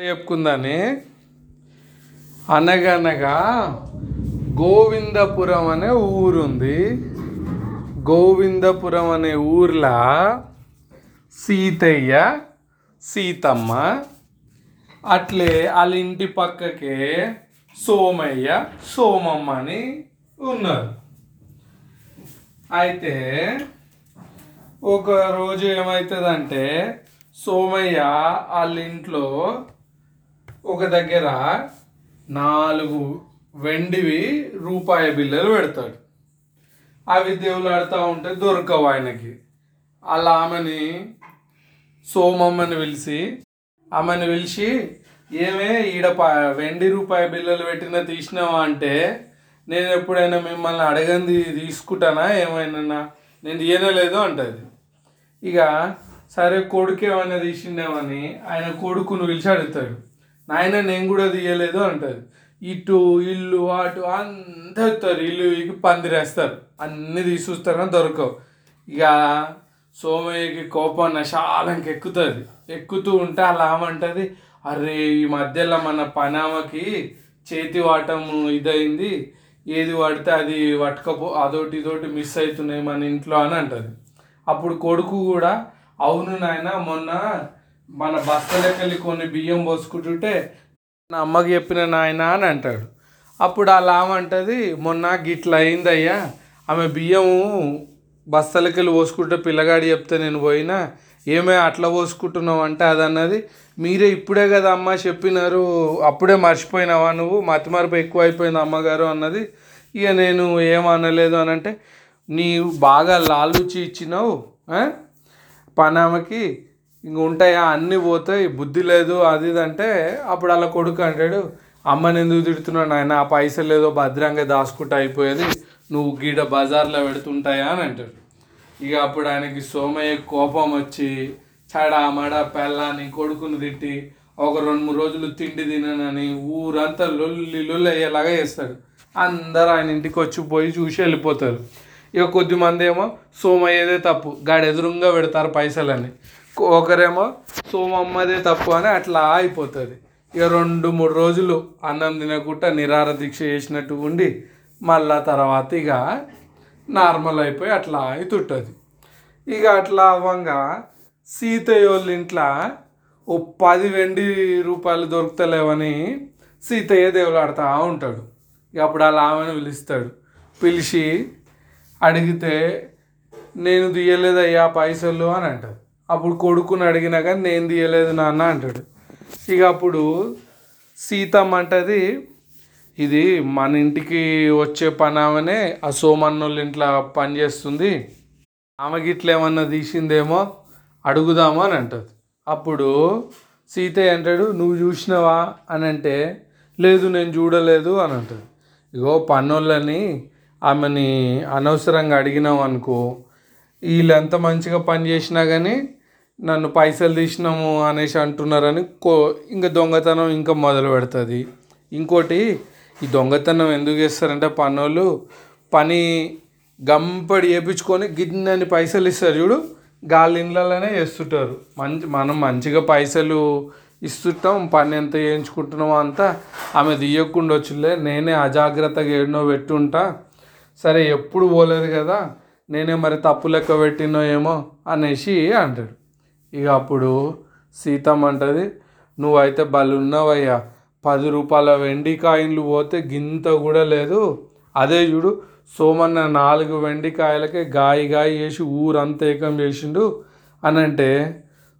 చెప్పుకుందని. అనగనగా గోవిందపురం అనే ఊరుంది. గోవిందపురం అనే ఊర్లో సీతయ్య సీతమ్మ అట్లే వాళ్ళ ఇంటి పక్కకే సోమయ్య సోమమ్మ అని ఉన్నారు. అయితే ఒక రోజు ఏమవుతుందంటే సోమయ్య వాళ్ళ ఇంట్లో ఒక దగ్గర నాలుగు వెండివి రూపాయి బిల్లలు పెడతాడు. అవి దేవులాడుతూ ఉంటే దొరకవు ఆయనకి. అలా ఆమెని సోమమ్మని పిలిచి ఆమెను పిలిచి ఏమే ఈడ ప వెండి రూపాయి బిల్లలు పెట్టిన తీసినావా అంటే నేను ఎప్పుడైనా మిమ్మల్ని అడగంది తీసుకుంటానా ఏమైనా? నేను తీయనలేదు అంటది. ఇక సరే కొడుకు ఏమైనా తీసిండేమని ఆయన కొడుకును పిలిచి అడుగుతాడు. నాయన నేను కూడా తీయలేదు అంటారు ఇటు ఇల్లు అటు అంతా ఎత్తారు ఇల్లు ఇక పందిరేస్తారు. అన్నీ తీసుకొస్తారు కానీ దొరకవు. ఇక సోమయ్యకి కోపం నశాలంకి ఎక్కుతుంది. ఎక్కుతూ ఉంటే అలా ఏమంటుంది? అరే ఈ మధ్యలో మన పనామకి చేతి వాటం ఇదైంది. ఏది పడితే అది పట్టుకపో అదోటి ఇదోటి మిస్ అవుతున్నాయి మన ఇంట్లో అని అంటుంది. అప్పుడు కొడుకు కూడా అవును నాయన మొన్న మన బస్తలకెళ్ళి కొన్ని బియ్యం పోసుకుంటుంటే నా అమ్మకి చెప్పిన నాయన అని అంటాడు. అప్పుడు అలా అంటది మొన్న గిట్ల అయిందయ్యా ఆమె బియ్యము బస్తలకెళ్ళి పోసుకుంటే పిల్లగాడు చెప్తే నేను పోయినా ఏమే అట్లా పోసుకుంటున్నావు అంటే అదన్నది మీరే ఇప్పుడే కదా అమ్మ చెప్పినారు అప్పుడే మర్చిపోయినావా నువ్వు మతిమరుపు ఎక్కువ అయిపోయింది అమ్మగారు అన్నది. ఇక నేను ఏమనలేదు అని అంటే నీవు బాగా లాలుచి ఇచ్చినావు పనామకి ఇంక ఉంటాయా అన్నీ పోతాయి. బుద్ధి లేదు అది ఇది అంటే అప్పుడు అలా కొడుకు అంటాడు అమ్మని ఎందుకు తిడుతున్నాడు నాయన? ఆ పైసలు ఏదో భద్రంగా దాచుకుంటా అయిపోయేది. నువ్వు గీడ బజార్లో పెడుతుంటాయా? అని అంటాడు. ఇక అప్పుడు ఆయనకి సోమయ్య కోపం వచ్చి చడా మడ పెళ్ళాని కొడుకుని తిట్టి ఒక రెండు మూడు రోజులు తిండి తిననని ఊరంతా లొల్లి లొల్లి అయ్యేలాగా చేస్తాడు అందరూ ఆయన ఇంటికి వచ్చి పోయి చూసి వెళ్ళిపోతారు. ఇక కొద్ది మంది ఏమో సోమయ్యదే తప్పు. గాడి ఎదురుగా పెడతారు పైసలని ఒకరేమో సోమమ్మదే తప్పు అని అట్లా అయిపోతుంది ఇక రెండు మూడు రోజులు అన్నం తినకుండా నిరార దీక్ష చేసినట్టు ఉండి మళ్ళా తర్వాత ఇక నార్మల్ అయిపోయి అట్లా అవుతుంటుంది ఇక అట్లా అవ్వంగా సీతయ్య వాళ్ళ ఇంట్లో ఓ పది వెండి రూపాయలు దొరుకుతలేవని సీతయ్య దేవులాడుతూ ఉంటాడు. ఇక అప్పుడు అలా ఆమెను పిలుస్తాడు. పిలిచి అడిగితే నేను తీయలేదయ్యా పైసలు అని అంటారు అప్పుడు కొడుకుని అడిగినా కానీ నేను తీయలేదు నాన్న అంటాడు. ఇక అప్పుడు సీతమ్మ అంటది ఇది మన ఇంటికి వచ్చే పని ఆమెనే ఆ సోమన్నోళ్ళ ఇంట్లో పని చేస్తుంది. ఆమెకి ఇట్లా ఏమన్నా తీసిందేమో అడుగుదామా అని అంటుంది. అప్పుడు సీతయ్య అంటాడు నువ్వు చూసినావా? అని అంటే లేదు నేను చూడలేదు అని అంటుంది. ఇగో పన్నోళ్ళని ఆమెని అనవసరంగా అడిగినావు అనుకో వీళ్ళు ఎంత మంచిగా పని చేసినా కానీ నన్ను పైసలు తీసినాము అనేసి అంటున్నారని కో ఇంకా దొంగతనం ఇంకా మొదలు పెడుతుంది. ఇంకోటి ఈ దొంగతనం ఎందుకు చేస్తారంటే పనోళ్ళు పని గంపడి చేపించుకొని గిన్నెని పైసలు ఇస్తారు చూడు గాలి ఇండ్లలోనే చేస్తుంటారు. మంచి మనం మంచిగా పైసలు ఇస్తుంటాం పని ఎంత చేయించుకుంటున్నామో అంతా ఆమె తీయకుండా వచ్చులే నేనే అజాగ్రత్తగా ఏడనో పెట్టుంటా. సరే ఎప్పుడు పోలేదు కదా నేనే మరి తప్పు లెక్క పెట్టినో ఏమో అనేసి అంటాడు. ఇక అప్పుడు సీతమ్మ అంటది నువ్వైతే బలున్నావయ్యా పది రూపాయల వెండి కాయిన్లు పోతే గింత కూడా లేదు. అదే చూడు సోమన్న నాలుగు వెండి కాయలకే గాయి గాయి చేసి ఊరంతా ఏకం చేసిండు. అని అంటే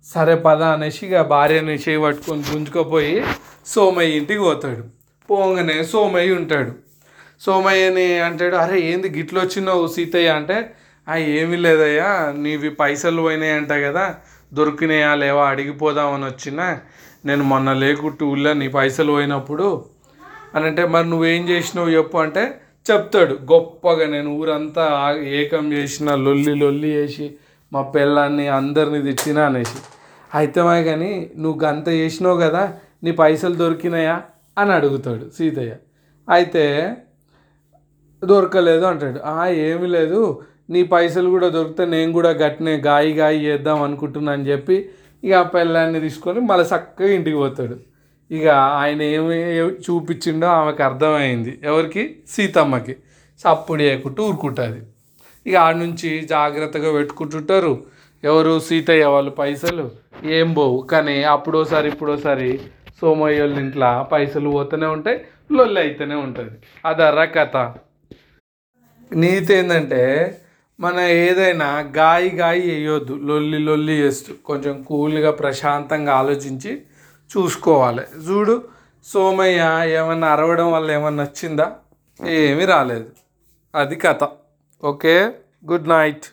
సరే పద అనేసి ఇక భార్యని చేయి పట్టుకొని గుంజుకపోయి సోమయ్య ఇంటికి పోతాడు. పోగానే సోమయ్య ఉంటాడు. సోమయ్యని అంటాడు అరే ఏంది గిట్లు వచ్చినావు సీతయ్య? అంటే ఏమీ లేదయ్యా నీవి పైసలు పోయినాయి అంట కదా దొరికినాయా లేవా అడిగిపోదామని వచ్చినా నేను మొన్న లేకుంటూ ఊళ్ళో నీ పైసలు పోయినప్పుడు అని అంటే మరి నువ్వేం చేసినావు చెప్పు అంటే చెప్తాడు. గొప్పగా నేను ఊరంతా ఏకం చేసిన లొల్లి లొల్లి చేసి మా పిల్లాన్ని అందరిని తెచ్చినా అనేసి. అయితే మా కానీ నువ్వు గంత చేసినావు కదా నీ పైసలు దొరికినాయా? అని అడుగుతాడు సీతయ్య. అయితే దొరకలేదు అంటాడు. "ఆ, ఏమీ లేదు. నీ పైసలు కూడా దొరికితే నేను కూడా గట్టినే గాయి గాయి చేద్దాం అనుకుంటున్నా అని చెప్పి ఇక ఆ పిల్లాన్ని తీసుకొని మళ్ళీ చక్కగా ఇంటికి పోతాడు. ఇక ఆయన ఏమి చూపించిండో ఆమెకు అర్థమైంది. ఎవరికి? సీతమ్మకి. సప్పుడు చేయకుంటూ ఊరుకుంటుంది. ఇక ఆడ నుంచి జాగ్రత్తగా పెట్టుకుంటుంటారు. ఎవరు? సీతయ్య వాళ్ళు పైసలు. ఏం పోవు. కానీ అప్పుడోసారి ఇప్పుడోసారి సోమయ్య వాళ్ళ ఇంట్లో పైసలు పోతూనే ఉంటాయి లొల్లి అయితేనే ఉంటుంది. అదర్రా కథ. నీతి ఏంటంటే మన ఏదైనా గాయి గాయి వేయొద్దు లొల్లి లొల్లి చేస్తూ కొంచెం కూల్గా ప్రశాంతంగా ఆలోచించి చూసుకోవాలి. చూడు సోమయ్య ఏమన్నా అరవడం వల్ల ఏమన్నా వచ్చిందా ఏమీ రాలేదు. అది కథ. ఓకే? Good night.